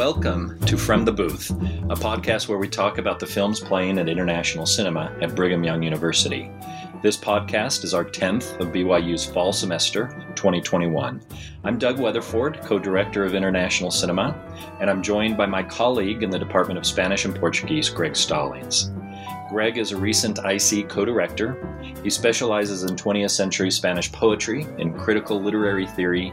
Welcome to From the Booth, a podcast where we talk about the films playing at international cinema at Brigham Young University. This podcast is our 10th of BYU's fall semester 2021. I'm Doug Weatherford, co director of international cinema, and I'm joined by my colleague in the Department of Spanish and Portuguese, Greg Stallings. Greg is a recent IC co director. He specializes in 20th century Spanish poetry and critical literary theory,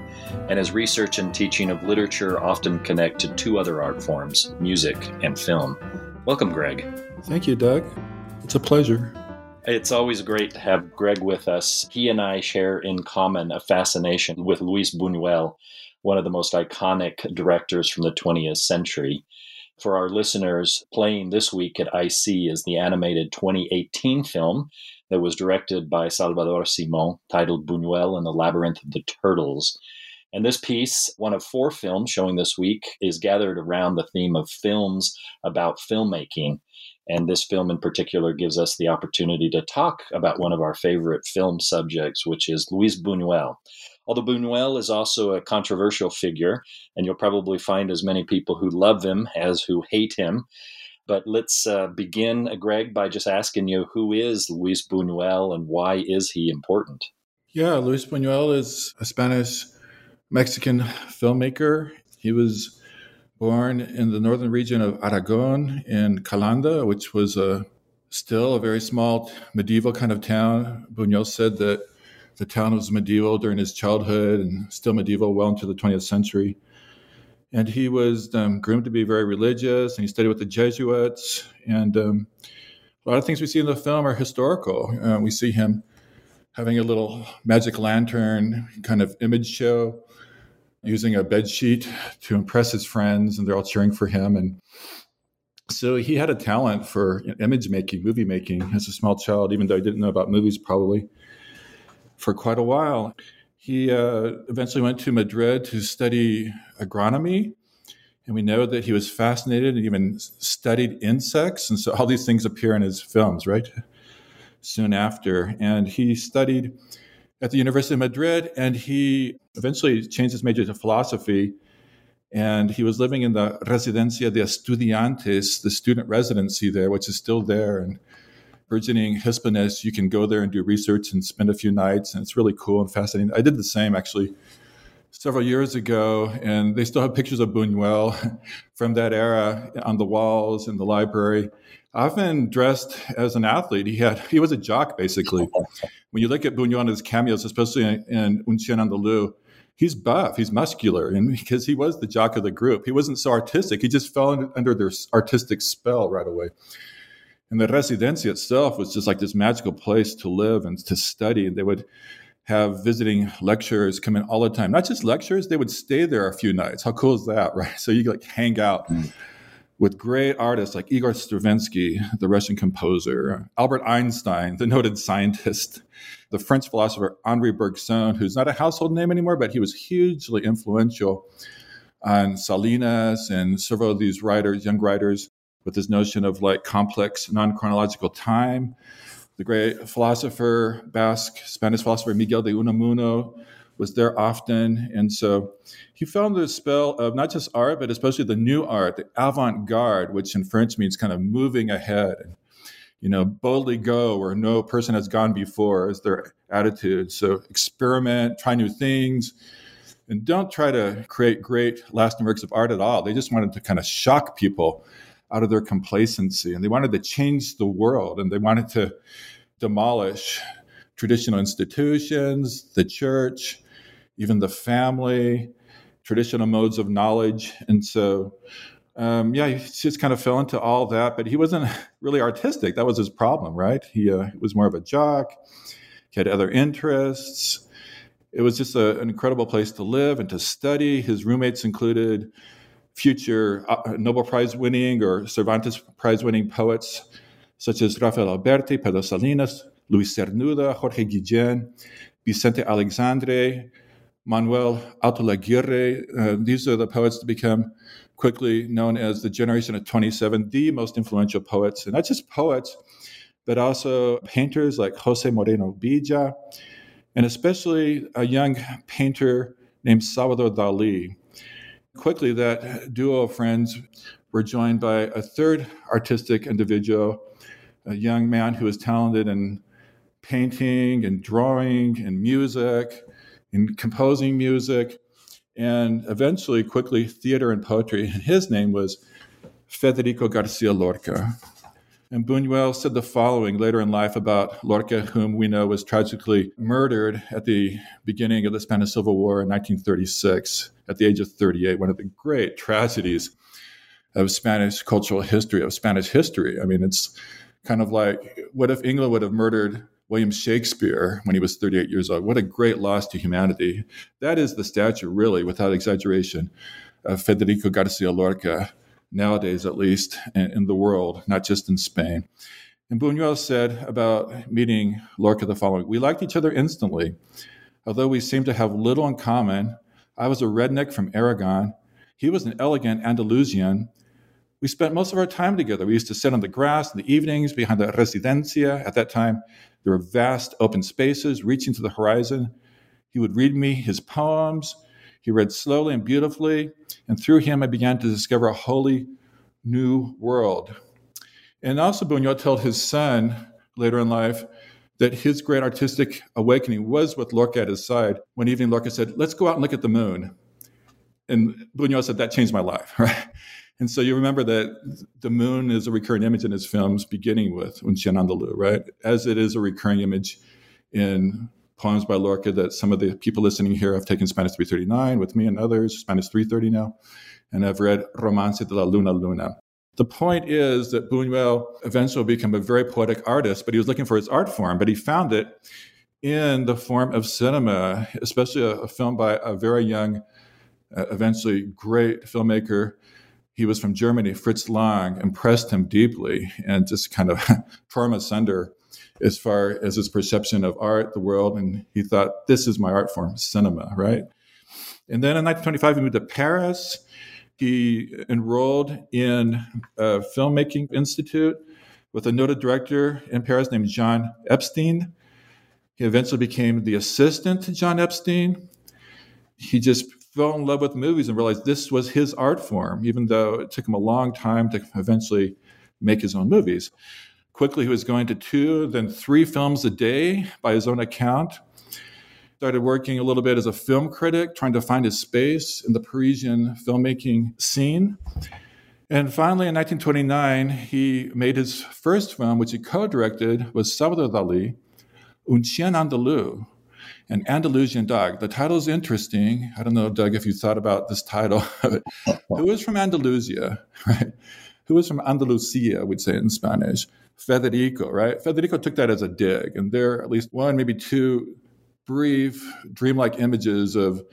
and his research and teaching of literature often connect to two other art forms music and film. Welcome, Greg. Thank you, Doug. It's a pleasure. It's always great to have Greg with us. He and I share in common a fascination with Luis Buñuel, one of the most iconic directors from the 20th century for our listeners, playing this week at IC is the animated 2018 film that was directed by Salvador Simó, titled Buñuel and the Labyrinth of the Turtles. And this piece, one of four films showing this week, is gathered around the theme of films about filmmaking. And this film in particular gives us the opportunity to talk about one of our favorite film subjects, which is Luis Buñuel. Although Buñuel is also a controversial figure, and you'll probably find as many people who love him as who hate him. But let's uh, begin, Greg, by just asking you who is Luis Buñuel and why is he important? Yeah, Luis Buñuel is a Spanish Mexican filmmaker. He was born in the northern region of Aragon in Calanda, which was a still a very small medieval kind of town. Buñuel said that the town was medieval during his childhood and still medieval well into the 20th century. And he was um, groomed to be very religious, and he studied with the Jesuits. And um, a lot of things we see in the film are historical. Uh, we see him having a little magic lantern kind of image show, using a bed sheet to impress his friends, and they're all cheering for him. And so he had a talent for image making, movie making as a small child, even though he didn't know about movies probably for quite a while. He uh, eventually went to Madrid to study agronomy. And we know that he was fascinated and even studied insects. And so all these things appear in his films, right? Soon after. And he studied at the University of Madrid and he eventually changed his major to philosophy. And he was living in the Residencia de Estudiantes, the student residency there, which is still there. And burgeoning Hispanists, you can go there and do research and spend a few nights, and it's really cool and fascinating. I did the same actually several years ago, and they still have pictures of Buñuel from that era on the walls in the library. Often dressed as an athlete, he had he was a jock basically. when you look at Buñuel and his cameos, especially in, in Un Chien Andalou, he's buff, he's muscular, and because he was the jock of the group, he wasn't so artistic. He just fell under their artistic spell right away. And the residencia itself was just like this magical place to live and to study. And they would have visiting lecturers come in all the time. Not just lectures, they would stay there a few nights. How cool is that, right? So you like hang out mm. with great artists like Igor Stravinsky, the Russian composer, Albert Einstein, the noted scientist, the French philosopher Henri Bergson, who's not a household name anymore, but he was hugely influential on Salinas and several of these writers, young writers with this notion of like complex non chronological time. The great philosopher, Basque, Spanish philosopher Miguel de Unamuno was there often. And so he fell under the spell of not just art, but especially the new art, the avant garde, which in French means kind of moving ahead. You know, boldly go where no person has gone before is their attitude. So experiment, try new things, and don't try to create great lasting works of art at all. They just wanted to kind of shock people out of their complacency and they wanted to change the world and they wanted to demolish traditional institutions, the church, even the family, traditional modes of knowledge. And so, um, yeah, he just kind of fell into all that, but he wasn't really artistic. That was his problem, right? He uh, was more of a jock, he had other interests. It was just a, an incredible place to live and to study. His roommates included future uh, Nobel Prize winning or Cervantes Prize winning poets such as Rafael Alberti, Pedro Salinas, Luis Cernuda, Jorge Guillén, Vicente Aleixandre, Manuel Altolaguirre. Uh, these are the poets to become quickly known as the generation of 27, the most influential poets, and not just poets, but also painters like Jose Moreno Villa, and especially a young painter named Salvador Dali. Quickly, that duo of friends were joined by a third artistic individual, a young man who was talented in painting and drawing and music and composing music and eventually, quickly, theater and poetry. And his name was Federico Garcia Lorca. And Buñuel said the following later in life about Lorca, whom we know was tragically murdered at the beginning of the Spanish Civil War in 1936 at the age of 38, one of the great tragedies of Spanish cultural history, of Spanish history. I mean, it's kind of like what if England would have murdered William Shakespeare when he was 38 years old? What a great loss to humanity. That is the statue, really, without exaggeration, of Federico Garcia Lorca nowadays at least, in, in the world, not just in Spain. And Buñuel said about meeting Lorca the following We liked each other instantly. Although we seemed to have little in common, I was a redneck from Aragon. He was an elegant Andalusian. We spent most of our time together. We used to sit on the grass in the evenings behind the residencia. At that time, there were vast open spaces reaching to the horizon. He would read me his poems. He read slowly and beautifully, and through him I began to discover a wholly new world. And also, Buñuel told his son later in life that his great artistic awakening was with Lorca at his side. One evening, Lorca said, Let's go out and look at the moon. And Buñuel said, That changed my life, right? And so you remember that the moon is a recurring image in his films, beginning with Un Chien Andalou, right? As it is a recurring image in poems by Lorca that some of the people listening here have taken Spanish 339 with me and others, Spanish 330 now, and I've read Romance de la Luna Luna. The point is that Buñuel eventually became a very poetic artist, but he was looking for his art form, but he found it in the form of cinema, especially a, a film by a very young, uh, eventually great filmmaker. He was from Germany, Fritz Lang, impressed him deeply and just kind of tore him asunder as far as his perception of art, the world, and he thought, this is my art form, cinema, right? And then in 1925, he moved to Paris. He enrolled in a filmmaking institute with a noted director in Paris named Jean Epstein. He eventually became the assistant to Jean Epstein. He just fell in love with movies and realized this was his art form, even though it took him a long time to eventually make his own movies. Quickly, he was going to two, then three films a day by his own account. Started working a little bit as a film critic, trying to find his space in the Parisian filmmaking scene. And finally, in 1929, he made his first film, which he co directed with Salvador Dali, Un Chien Andalou, an Andalusian dog. The title is interesting. I don't know, Doug, if you thought about this title. Who is from Andalusia, right? Who is from Andalusia, we'd say in Spanish. Federico, right? Federico took that as a dig, and there are at least one, maybe two brief, dreamlike images of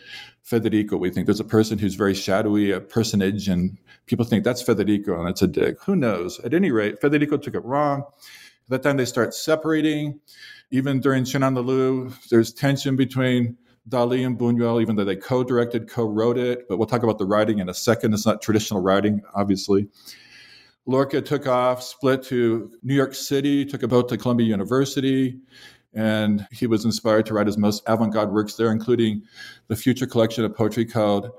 Federico. We think there's a person who's very shadowy, a personage, and people think that's Federico, and it's a dig. Who knows? At any rate, Federico took it wrong. At that time, they start separating. Even during Chien Andalou, there's tension between Dali and Buñuel, even though they co-directed, co-wrote it. But we'll talk about the writing in a second. It's not traditional writing, obviously. Lorca took off, split to New York City, took a boat to Columbia University, and he was inspired to write his most avant garde works there, including the future collection of poetry called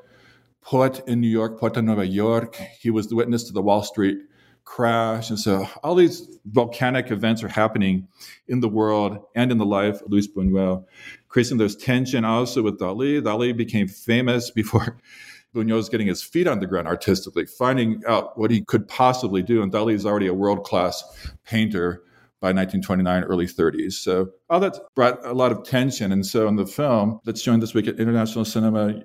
Poet in New York, Poet in Nueva York. He was the witness to the Wall Street crash. And so all these volcanic events are happening in the world and in the life of Luis Buñuel, creating this tension also with Dali. Dali became famous before Buñuel's getting his feet on the ground artistically, finding out what he could possibly do. And Dali is already a world class painter by 1929, early 30s. So oh, all that brought a lot of tension. And so in the film that's showing this week at International Cinema,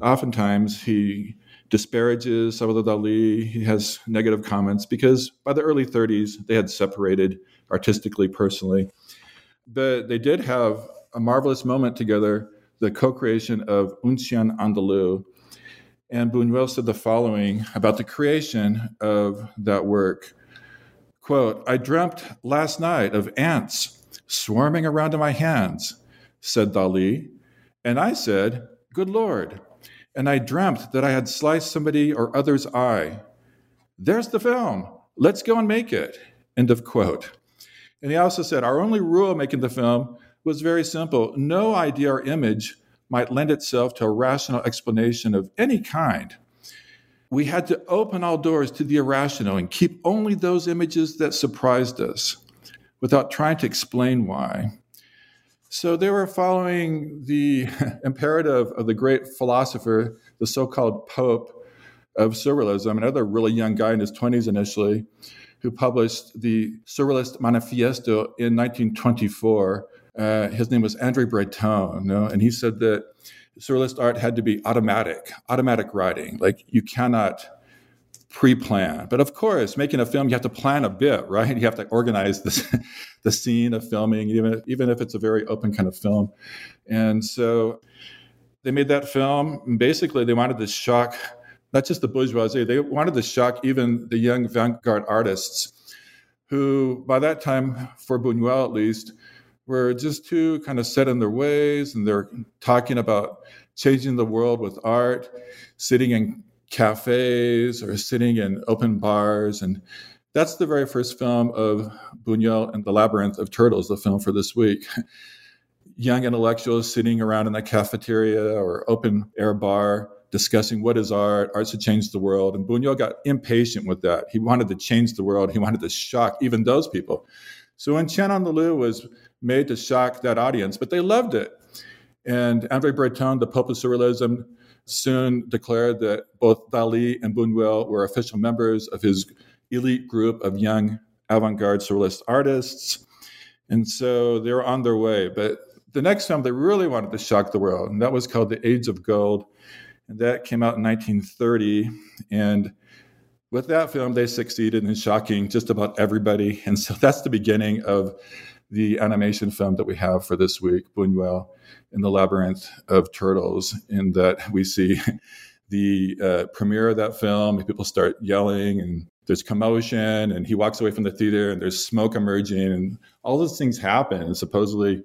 oftentimes he disparages Salvador Dali. He has negative comments because by the early 30s, they had separated artistically, personally. But they did have a marvelous moment together the co creation of Un Chien Andalou, and Buñuel said the following about the creation of that work. Quote, I dreamt last night of ants swarming around in my hands, said Dali. And I said, Good Lord. And I dreamt that I had sliced somebody or other's eye. There's the film. Let's go and make it. End of quote. And he also said, Our only rule making the film was very simple no idea or image might lend itself to a rational explanation of any kind. we had to open all doors to the irrational and keep only those images that surprised us without trying to explain why. So they were following the imperative of the great philosopher, the so called Pope of Surrealism, another really young guy in his 20s initially, who published the Surrealist Manifesto in 1924. Uh, his name was Andre Breton, and he said that surrealist art had to be automatic, automatic writing. Like you cannot pre-plan. But of course, making a film, you have to plan a bit, right? You have to organize this, the scene of filming, even even if it's a very open kind of film. And so they made that film. And basically, they wanted to shock not just the bourgeoisie; they wanted to shock even the young avant-garde artists, who by that time, for Buñuel at least, were just too kind of set in their ways, and they're talking about changing the world with art, sitting in cafes or sitting in open bars. And that's the very first film of Buñuel and the Labyrinth of Turtles, the film for this week. Young intellectuals sitting around in a cafeteria or open air bar discussing what is art, art should change the world. And Buñuel got impatient with that. He wanted to change the world. He wanted to shock even those people. So Un Chien Andalou was made to shock that audience, but they loved it. And Andre Breton, the Pope of Surrealism, soon declared that both Dali and Buñuel were official members of his elite group of young avant garde surrealist artists. And so they were on their way. But the next film they really wanted to shock the world, and that was called The Age of Gold. And that came out in 1930. And with that film, they succeeded in shocking just about everybody. And so that's the beginning of the animation film that we have for this week, Buñuel in the Labyrinth of Turtles, in that we see the uh, premiere of that film, people start yelling and there's commotion and he walks away from the theater and there's smoke emerging and all those things happen. And supposedly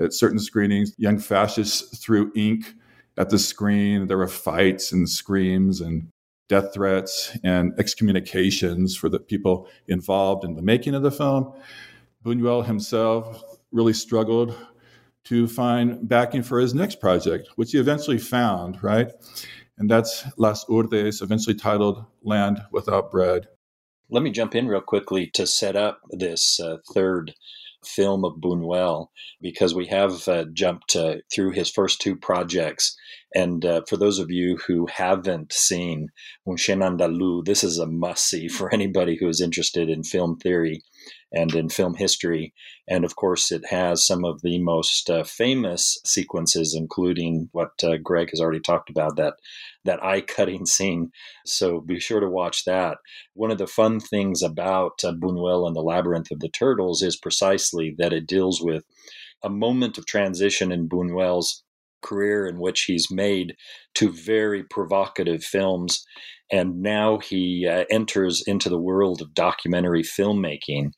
at certain screenings, young fascists threw ink at the screen. There were fights and screams and death threats and excommunications for the people involved in the making of the film. Buñuel himself really struggled to find backing for his next project, which he eventually found, right? And that's Las Hurdes, eventually titled Land Without Bread. Let me jump in real quickly to set up this uh, third film of Buñuel because we have uh, jumped uh, through his first two projects. And uh, for those of you who haven't seen Un Chien Andalou, this is a must see for anybody who is interested in film theory and in film history. And of course, it has some of the most uh, famous sequences, including what uh, Greg has already talked about that that eye cutting scene. So be sure to watch that. One of the fun things about uh, Buñuel and the Labyrinth of the Turtles is precisely that it deals with a moment of transition in Buñuel's career in which he's made two very provocative films and now he uh, enters into the world of documentary filmmaking.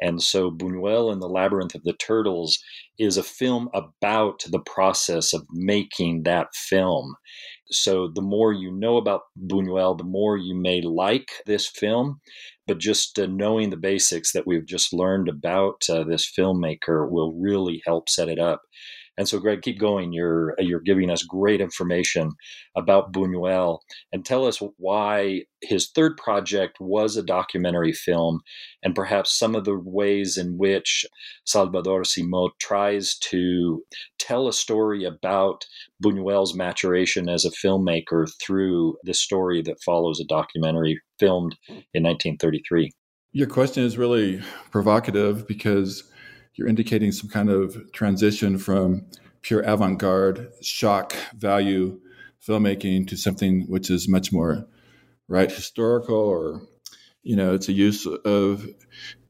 And so Buñuel and the Labyrinth of the Turtles is a film about the process of making that film. So the more you know about Buñuel, the more you may like this film. But just uh, knowing the basics that we've just learned about uh, this filmmaker will really help set it up. And so, Greg, keep going. You're you're giving us great information about Buñuel, and tell us why his third project was a documentary film, and perhaps some of the ways in which Salvador Simó tries to tell a story about Buñuel's maturation as a filmmaker through the story that follows a documentary filmed in 1933. Your question is really provocative because you're indicating some kind of transition from pure avant garde, shock value filmmaking to something which is much more right historical or you know it's a use of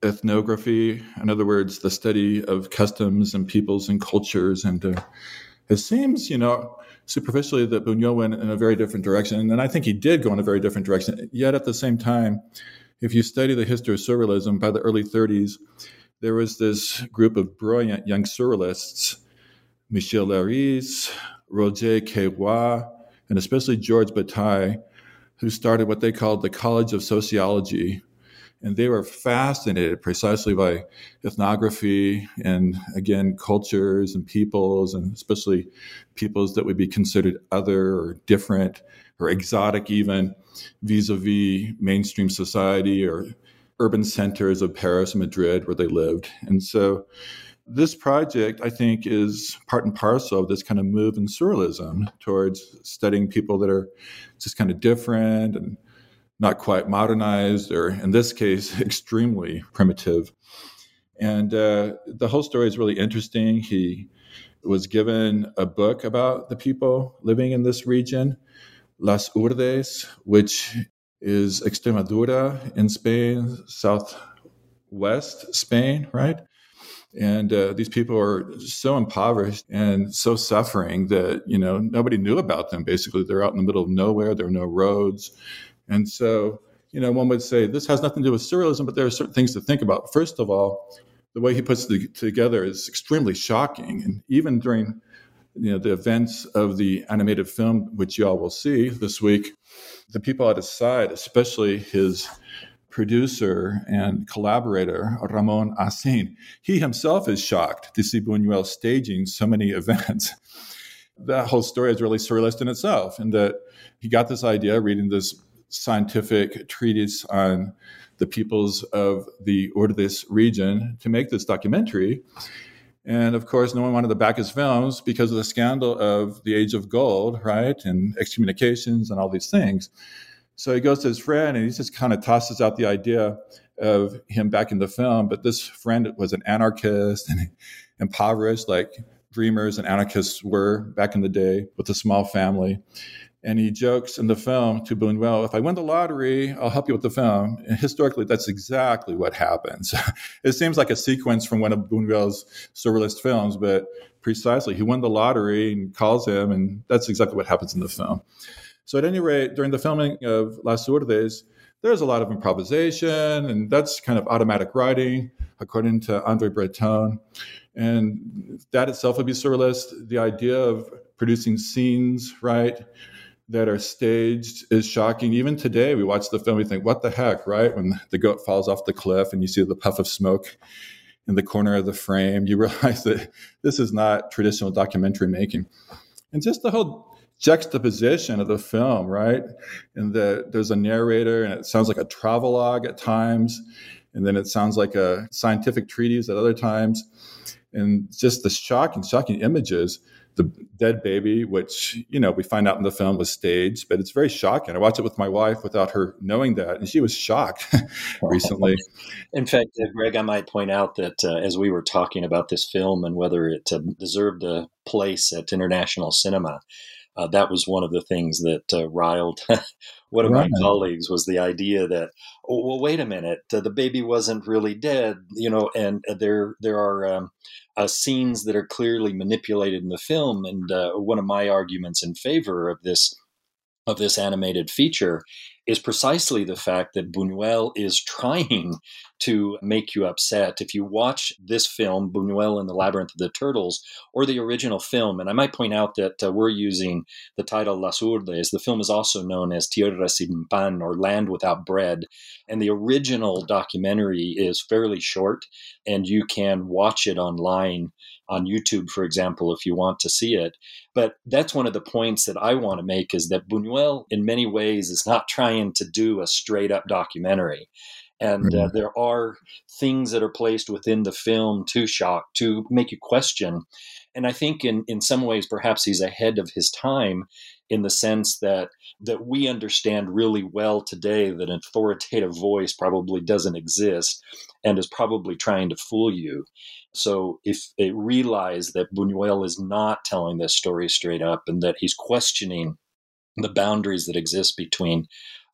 ethnography. In other words the study of customs and peoples and cultures. And uh, it seems you know superficially that Buñuel went in a very different direction. And I think he did go in a very different direction. Yet at the same time if you study the history of surrealism by the early 30s there was this group of brilliant young surrealists, Michel Leiris, Roger Caillois, and especially Georges Bataille, who started what they called the College of Sociology. And they were fascinated precisely by ethnography and, again, cultures and peoples, and especially peoples that would be considered other or different or exotic, even vis a vis mainstream society or urban centers of Paris and Madrid where they lived. And so this project, I think, is part and parcel of this kind of move in surrealism towards studying people that are just kind of different and not quite modernized, or in this case, extremely primitive. And uh, the whole story is really interesting. He was given a book about the people living in this region, Las Hurdes, which is Extremadura in Spain, southwest Spain, right? And uh, these people are so impoverished and so suffering that, you know, nobody knew about them. Basically, they're out in the middle of nowhere. There are no roads. And so, you know, one would say this has nothing to do with surrealism, but there are certain things to think about. First of all, the way he puts it together is extremely shocking. And even during, you know, the events of the animated film, which y'all will see this week, the people at his side, especially his producer and collaborator, Ramon Acín, he himself is shocked to see Buñuel staging so many events. that whole story is really surrealist in itself, in that he got this idea reading this scientific treatise on the peoples of the Hurdes region to make this documentary. And of course, no one wanted to back his films because of the scandal of the Age of Gold, right? And excommunications and all these things. So he goes to his friend and he just kind of tosses out the idea of him back in the film. But this friend was an anarchist and impoverished, like dreamers and anarchists were back in the day with a small family. And he jokes in the film to Buñuel, if I win the lottery, I'll help you with the film. And historically, that's exactly what happens. it seems like a sequence from one of Buñuel's surrealist films, but precisely, he won the lottery and calls him, and that's exactly what happens in the film. So at any rate, during the filming of Las Hurdes, there's a lot of improvisation, and that's kind of automatic writing, according to Andre Breton. And that itself would be surrealist. The idea of producing scenes, right, that are staged is shocking. Even today, we watch the film, we think, what the heck, right? When the goat falls off the cliff and you see the puff of smoke in the corner of the frame, you realize that this is not traditional documentary making. And just the whole juxtaposition of the film, right? And that there's a narrator and it sounds like a travelogue at times, and then it sounds like a scientific treatise at other times. And just the shocking, shocking images. The dead baby, which, you know, we find out in the film was staged, but it's very shocking. I watched it with my wife without her knowing that, and she was shocked recently. In fact, uh, Greg, I might point out that uh, as we were talking about this film and whether it uh, deserved a place at international cinema, uh, that was one of the things that uh, riled one of right. my colleagues was the idea that oh, well wait a minute uh, the baby wasn't really dead you know and uh, there there are um, uh, scenes that are clearly manipulated in the film and uh, one of my arguments in favor of this of this animated feature is precisely the fact that Buñuel is trying to make you upset. If you watch this film, Buñuel and the Labyrinth of the Turtles, or the original film, and I might point out that uh, we're using the title Las Hurdes. The film is also known as Tierra sin pan, or Land Without Bread. And the original documentary is fairly short, and you can watch it online on YouTube, for example, if you want to see it. But that's one of the points that I want to make is that Buñuel, in many ways, is not trying to do a straight up documentary. And uh, uh, there are things that are placed within the film to shock, to make you question. And I think in, in some ways, perhaps he's ahead of his time in the sense that that we understand really well today that an authoritative voice probably doesn't exist and is probably trying to fool you. So if they realize that Buñuel is not telling this story straight up and that he's questioning the boundaries that exist between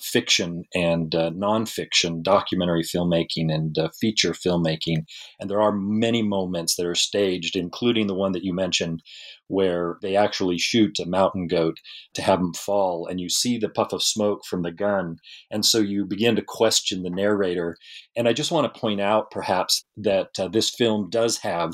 fiction and uh, nonfiction, documentary filmmaking and uh, feature filmmaking. And there are many moments that are staged, including the one that you mentioned, where they actually shoot a mountain goat to have him fall, and you see the puff of smoke from the gun. And so you begin to question the narrator. And I just want to point out, perhaps, that uh, this film does have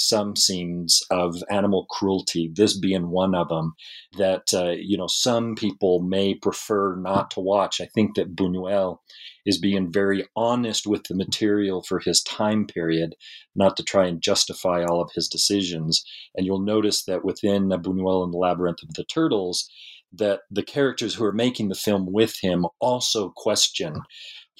some scenes of animal cruelty, this being one of them, that, uh, you know, some people may prefer not to watch. I think that Buñuel is being very honest with the material for his time period, not to try and justify all of his decisions. And you'll notice that within Buñuel and the Labyrinth of the Turtles, that the characters who are making the film with him also question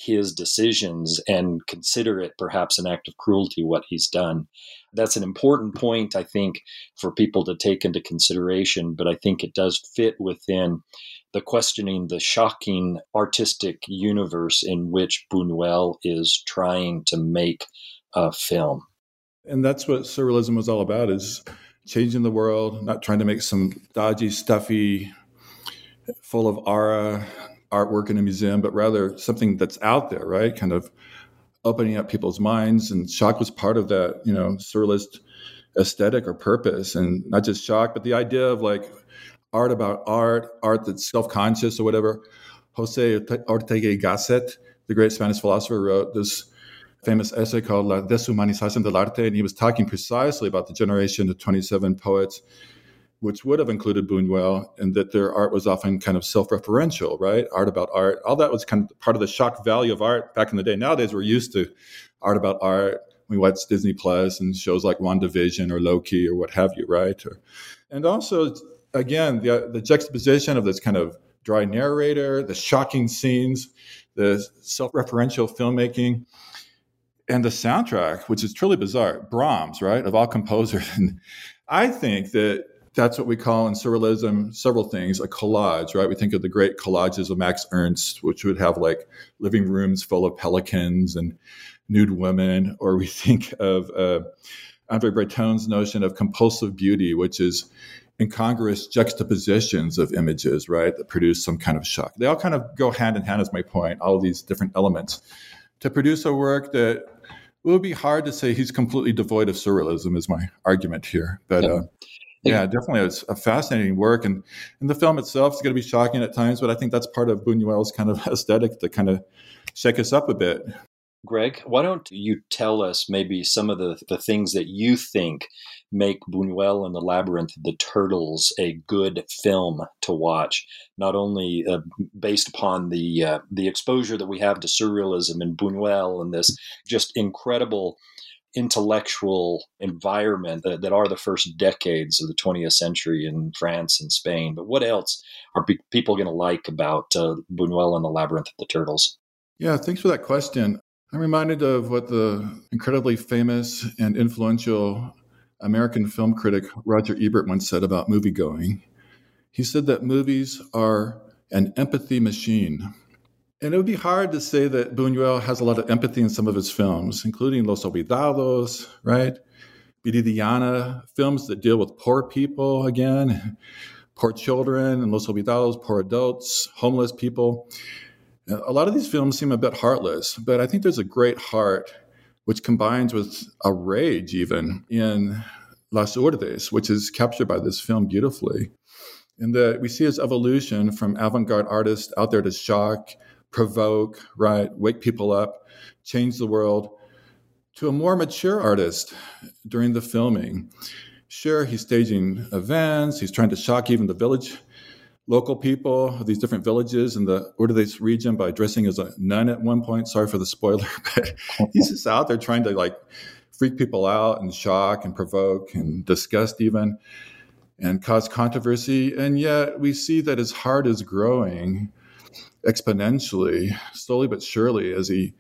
his decisions and consider it perhaps an act of cruelty what he's done. That's an important point, I think, for people to take into consideration, but I think it does fit within the questioning the shocking artistic universe in which Buñuel is trying to make a film. And that's what surrealism was all about is changing the world, not trying to make some dodgy, stuffy, full of aura artwork in a museum, but rather something that's out there, right? Kind of opening up people's minds. And shock was part of that, you know, surrealist aesthetic or purpose. And not just shock, but the idea of like art about art, art that's self conscious or whatever. Jose Ortega y Gasset, the great Spanish philosopher, wrote this famous essay called La Deshumanización del Arte. And he was talking precisely about the generation of 27 poets which would have included Buñuel, and that their art was often kind of self-referential, right? Art about art. All that was kind of part of the shock value of art back in the day. Nowadays, we're used to art about art. We watch Disney Plus and shows like WandaVision or Loki or what have you, right? Or, and also, again, the, the juxtaposition of this kind of dry narrator, the shocking scenes, the self-referential filmmaking, and the soundtrack, which is truly bizarre. Brahms, right, of all composers. And I think that that's what we call in surrealism several things a collage right? We think of the great collages of max ernst which would have like living rooms full of pelicans and nude women or we think of uh, andre breton's notion of compulsive beauty which is incongruous juxtapositions of images right that produce some kind of shock. They all kind of go hand in hand as my point all these different elements. To produce a work that it would be hard to say he's completely devoid of surrealism is my argument here but uh, yeah, definitely. It's a fascinating work. And, and the film itself is going to be shocking at times, but I think that's part of Buñuel's kind of aesthetic to kind of shake us up a bit. Greg, why don't you tell us maybe some of the, the things that you think make Buñuel and the Labyrinth of the Turtles a good film to watch, not only uh, based upon the uh, the exposure that we have to surrealism and Buñuel and this just incredible intellectual environment that, that, are the first decades of the 20th century in France and Spain. But what else are pe- people going to like about uh, Buñuel and the Labyrinth of the Turtles? Yeah, thanks for that question. I'm reminded of what the incredibly famous and influential American film critic Roger Ebert once said about moviegoing. He said that movies are an empathy machine. And it would be hard to say that Buñuel has a lot of empathy in some of his films, including Los Olvidados, right? Viridiana, films that deal with poor people again, poor children, and Los Olvidados, poor adults, homeless people. A lot of these films seem a bit heartless, but I think there's a great heart which combines with a rage even in Las Hurdes, which is captured by this film beautifully. And that we see his evolution from avant-garde artist out there to shock provoke, right, wake people up, change the world, to a more mature artist during the filming. Sure, he's staging events, he's trying to shock even the village local people of these different villages in the Hurdes region by dressing as a nun at one point. Sorry for the spoiler, but he's just out there trying to like freak people out and shock and provoke and disgust even and cause controversy. And yet we see that his heart is growing exponentially, slowly but surely, as he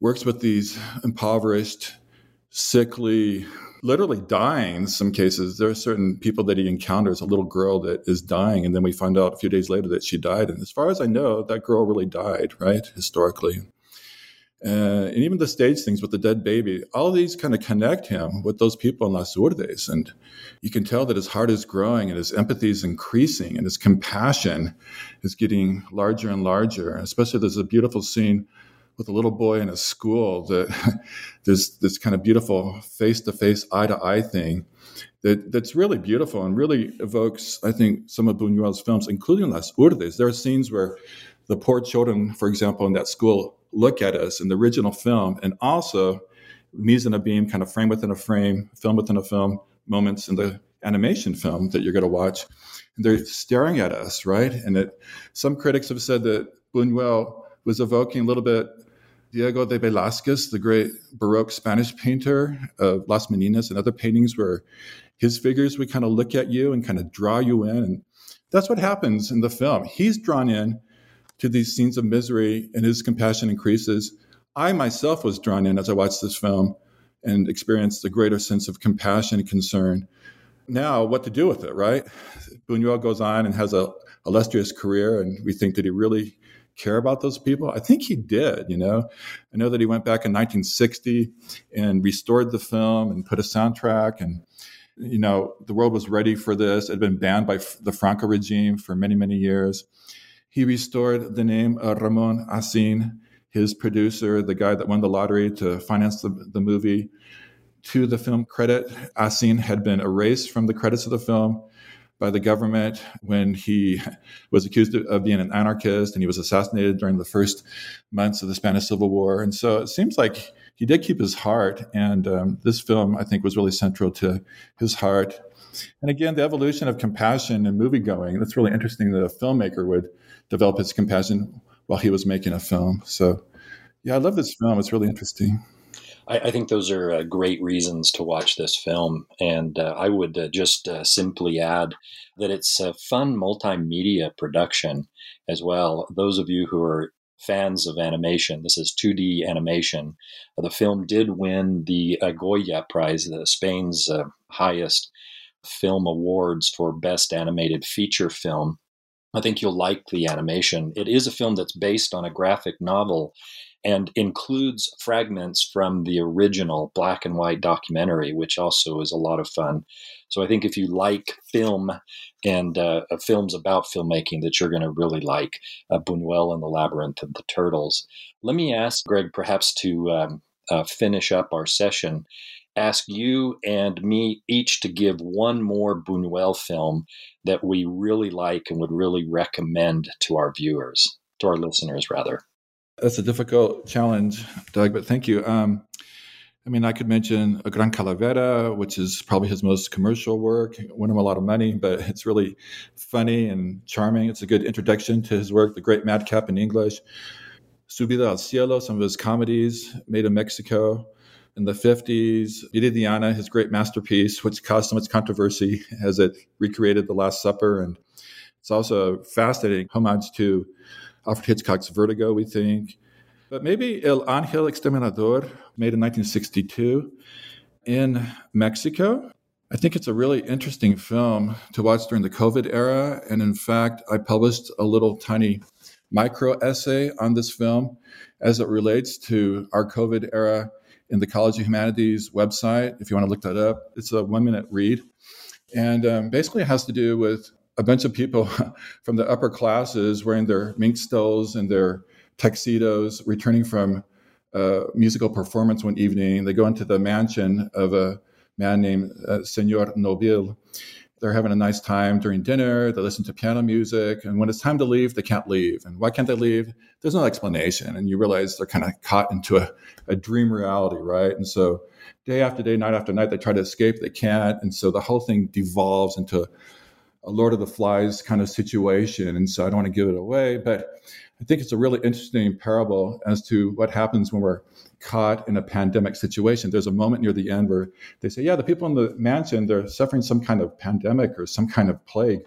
works with these impoverished, sickly, literally dying in some cases. There are certain people that he encounters, a little girl that is dying, and then we find out a few days later that she died. And as far as I know, that girl really died, right, historically. Uh, and even the stage things with the dead baby, all these kind of connect him with those people in Las Hurdes. And you can tell that his heart is growing and his empathy is increasing and his compassion is getting larger and larger. Especially there's a beautiful scene with a little boy in a school that there's this kind of beautiful face to face, eye to eye thing that, that's really beautiful and really evokes, I think, some of Buñuel's films, including Las Hurdes. There are scenes where the poor children, for example, in that school look at us in the original film and also mise en abyme, kind of frame within a frame, film within a film moments in the animation film that you're going to watch. And they're staring at us, right? And it, some critics have said that Buñuel was evoking a little bit Diego de Velázquez, the great Baroque Spanish painter of Las Meninas and other paintings where his figures would kind of look at you and kind of draw you in. And that's what happens in the film. He's drawn in to these scenes of misery and his compassion increases. I myself was drawn in as I watched this film and experienced a greater sense of compassion and concern. Now, what to do with it, right? Buñuel goes on and has a illustrious career, and we think that he really care about those people? I think he did, you know. I know that he went back in 1960 and restored the film and put a soundtrack and you know, the world was ready for this. It had been banned by the Franco regime for many, many years. He restored the name uh, Ramon Acín, his producer, the guy that won the lottery to finance the, the movie, to the film credit. Acín had been erased from the credits of the film by the government when he was accused of being an anarchist and he was assassinated during the first months of the Spanish Civil War. And so it seems like he did keep his heart. And um, this film, I think, was really central to his heart. And again, the evolution of compassion and movie going, that's really interesting that a filmmaker would develop his compassion while he was making a film. So, yeah, I love this film. It's really interesting. I, I think those are uh, great reasons to watch this film. And uh, I would uh, just uh, simply add that it's a fun multimedia production as well. Those of you who are fans of animation, this is 2D animation. the film did win the Goya Prize, the Spain's uh, highest film awards for Best Animated Feature Film. I think you'll like the animation. It is a film that's based on a graphic novel and includes fragments from the original black and white documentary, which also is a lot of fun. So I think if you like film and uh, uh films about filmmaking, that you're going to really like uh, Buñuel and the Labyrinth of the Turtles. Let me ask Greg, perhaps to um, uh, finish up our session, ask you and me each to give one more Buñuel film that we really like and would really recommend to our viewers, to our listeners, rather. That's a difficult challenge, Doug, but thank you. Um, I mean, I could mention A Gran Calavera, which is probably his most commercial work. Won him a lot of money, but it's really funny and charming. It's a good introduction to his work, The Great Madcap in English. Subida al Cielo, some of his comedies made in Mexico in the 50s. Viridiana, his great masterpiece, which caused so much controversy as it recreated The Last Supper. And it's also a fascinating homage to Alfred Hitchcock's Vertigo, we think. But maybe El Ángel Exterminador, made in 1962 in Mexico. I think it's a really interesting film to watch during the COVID era. And in fact, I published a little tiny micro essay on this film as it relates to our COVID era in the College of Humanities website. If you want to look that up, it's a one minute read. And um, basically, it has to do with a bunch of people from the upper classes wearing their mink stills and their tuxedos, returning from a musical performance one evening. They go into the mansion of a man named uh, Senor Nobil. They're having a nice time during dinner. They listen to piano music. And when it's time to leave, they can't leave. And why can't they leave? There's no explanation. And you realize they're kind of caught into a, a dream reality, right? And so day after day, night after night, they try to escape. They can't. And so the whole thing devolves into a Lord of the Flies kind of situation. And so I don't want to give it away, but I think it's a really interesting parable as to what happens when we're caught in a pandemic situation. There's a moment near the end where they say, yeah, the people in the mansion, they're suffering some kind of pandemic or some kind of plague.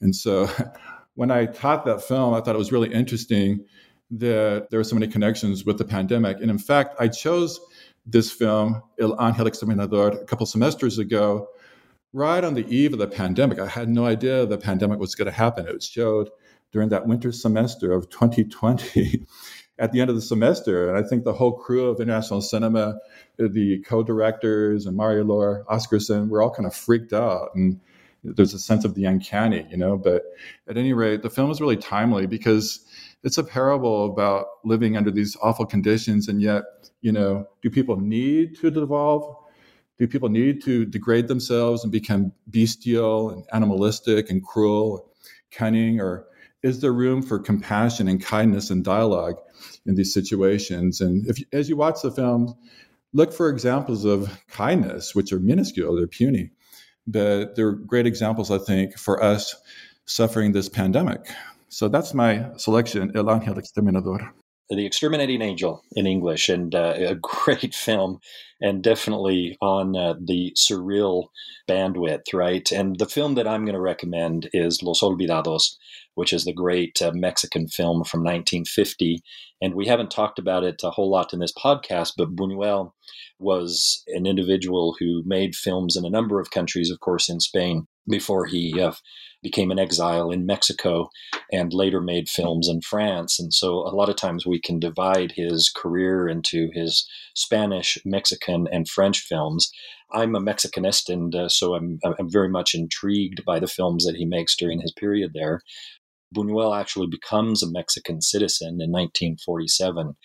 And so when I taught that film, I thought it was really interesting that there were so many connections with the pandemic. And in fact, I chose this film, El Ángel Exterminador, a couple semesters ago right on the eve of the pandemic. I had no idea the pandemic was going to happen. It showed during that winter semester of 2020 at the end of the semester. And I think the whole crew of International Cinema, the co directors and Mario Lohr Oscarson, we're all kind of freaked out. And there's a sense of the uncanny, you know. But at any rate, the film is really timely because it's a parable about living under these awful conditions. And yet, you know, do people need to devolve? do people need to degrade themselves and become bestial and animalistic and cruel, cunning, or is there room for compassion and kindness and dialogue in these situations? And if as you watch the film, look for examples of kindness, which are minuscule, they're puny, but they're great examples, I think, for us suffering this pandemic. So that's my selection, El Ángel Exterminador. The Exterminating Angel in English, and uh, a great film, and definitely on uh, the surreal bandwidth, right? And the film that I'm going to recommend is Los Olvidados, which is the great uh, Mexican film from 1950. And we haven't talked about it a whole lot in this podcast, but Buñuel was an individual who made films in a number of countries, of course, in Spain, before he uh, became an exile in Mexico and later made films in France. And so a lot of times we can divide his career into his Spanish, Mexican, and French films. I'm a Mexicanist, and uh, so I'm, I'm very much intrigued by the films that he makes during his period there. Buñuel actually becomes a Mexican citizen in 1947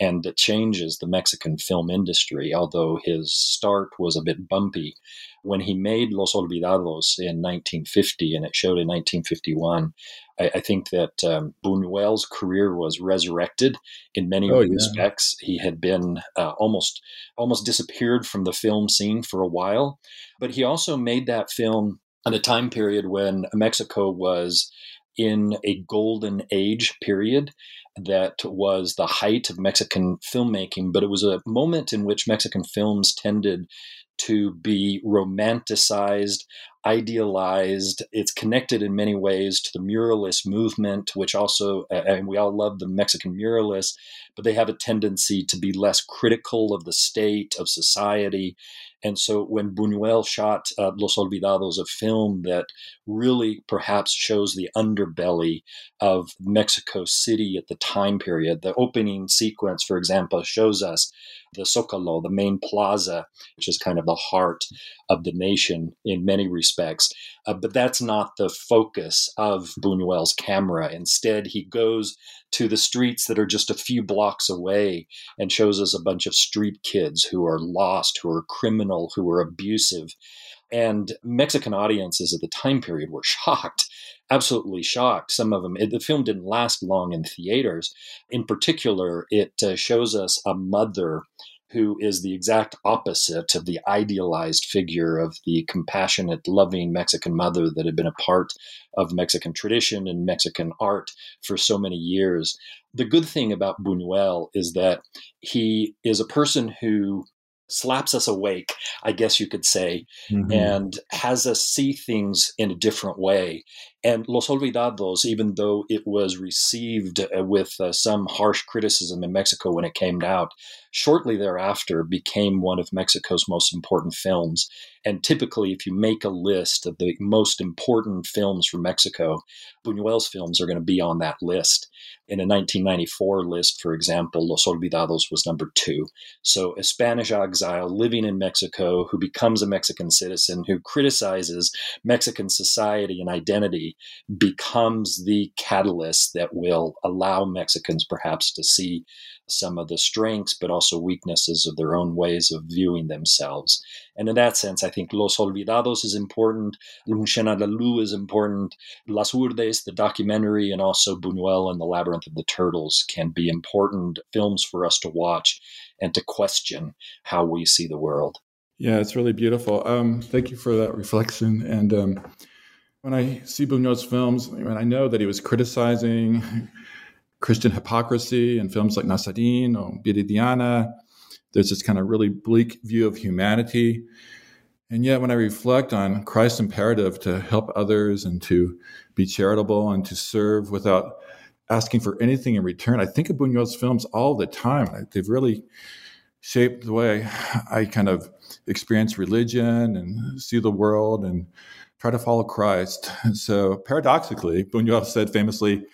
and changes the Mexican film industry, although his start was a bit bumpy. When he made Los Olvidados in 1950 and it showed in 1951, I, I think that um, Buñuel's career was resurrected in many oh, respects. Yeah. He had been uh, almost almost disappeared from the film scene for a while, but he also made that film at a time period when Mexico was in a golden age period that was the height of Mexican filmmaking, but it was a moment in which Mexican films tended to be romanticized, idealized. It's connected in many ways to the muralist movement, which also, and we all love the Mexican muralists, but they have a tendency to be less critical of the state, of society. And so when Buñuel shot uh, Los Olvidados, a film that really perhaps shows the underbelly of Mexico City at the time period, the opening sequence, for example, shows us the Zocalo, the main plaza, which is kind of the heart of the nation in many respects. Uh, but that's not the focus of Buñuel's camera. Instead, he goes to the streets that are just a few blocks away and shows us a bunch of street kids who are lost, who are criminal, who are abusive. And Mexican audiences at the time period were shocked, absolutely shocked. Some of them, it, the film didn't last long in theaters. In particular, it uh, shows us a mother who is the exact opposite of the idealized figure of the compassionate, loving Mexican mother that had been a part of Mexican tradition and Mexican art for so many years. The good thing about Buñuel is that he is a person who slaps us awake, I guess you could say, mm-hmm. and has us see things in a different way. And Los Olvidados, even though it was received uh, with uh, some harsh criticism in Mexico when it came out, shortly thereafter became one of Mexico's most important films. And typically, if you make a list of the most important films from Mexico, Buñuel's films are going to be on that list. In a 1994 list, for example, Los Olvidados was number two. So, a Spanish exile living in Mexico who becomes a Mexican citizen, who criticizes Mexican society and identity, becomes the catalyst that will allow Mexicans perhaps to see some of the strengths, but also weaknesses of their own ways of viewing themselves. And in that sense, I think Los Olvidados is important, Un Chien Andalou is important, Las Hurdes, the documentary, and also Buñuel and the Labyrinth of the Turtles can be important films for us to watch and to question how we see the world. Yeah, it's really beautiful. Um, thank you for that reflection. And um, when I see Buñuel's films, I, mean, I know that he was criticizing Christian hypocrisy in films like Nazarín or Viridiana. There's this kind of really bleak view of humanity. And yet, when I reflect on Christ's imperative to help others and to be charitable and to serve without asking for anything in return, I think of Buñuel's films all the time. They've really shaped the way I kind of experience religion and see the world and try to follow Christ. So, paradoxically, Buñuel said famously,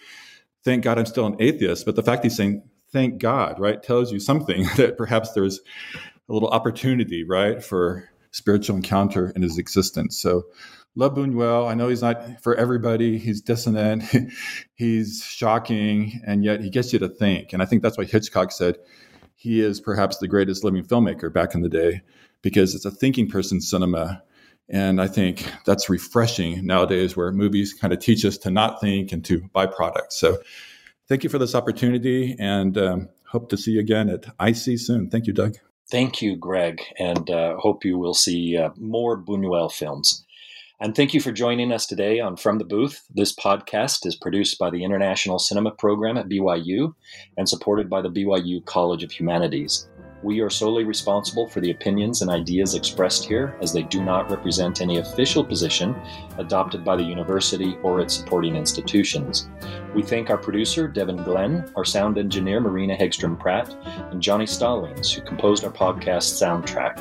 thank God I'm still an atheist. But the fact he's saying, thank God, right, tells you something that perhaps there's a little opportunity, right, for spiritual encounter in his existence. So, love Buñuel. I know he's not for everybody. He's dissonant, he's shocking, and yet he gets you to think. And I think that's why Hitchcock said he is perhaps the greatest living filmmaker back in the day because it's a thinking person's cinema and I think that's refreshing nowadays where movies kind of teach us to not think and to buy products. So thank you for this opportunity and um, hope to see you again at IC soon. Thank you, Doug. Thank you, Greg, and uh, hope you will see uh, more Buñuel films. And thank you for joining us today on From the Booth. This podcast is produced by the International Cinema Program at BYU and supported by the BYU College of Humanities. We are solely responsible for the opinions and ideas expressed here, as they do not represent any official position adopted by the university or its supporting institutions. We thank our producer, Devin Glenn, our sound engineer, Marina Hegstrom Pratt, and Johnny Stallings, who composed our podcast soundtrack.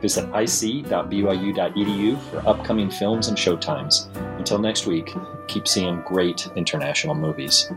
Visit ic.byu.edu for upcoming films and showtimes. Until next week, keep seeing great international movies.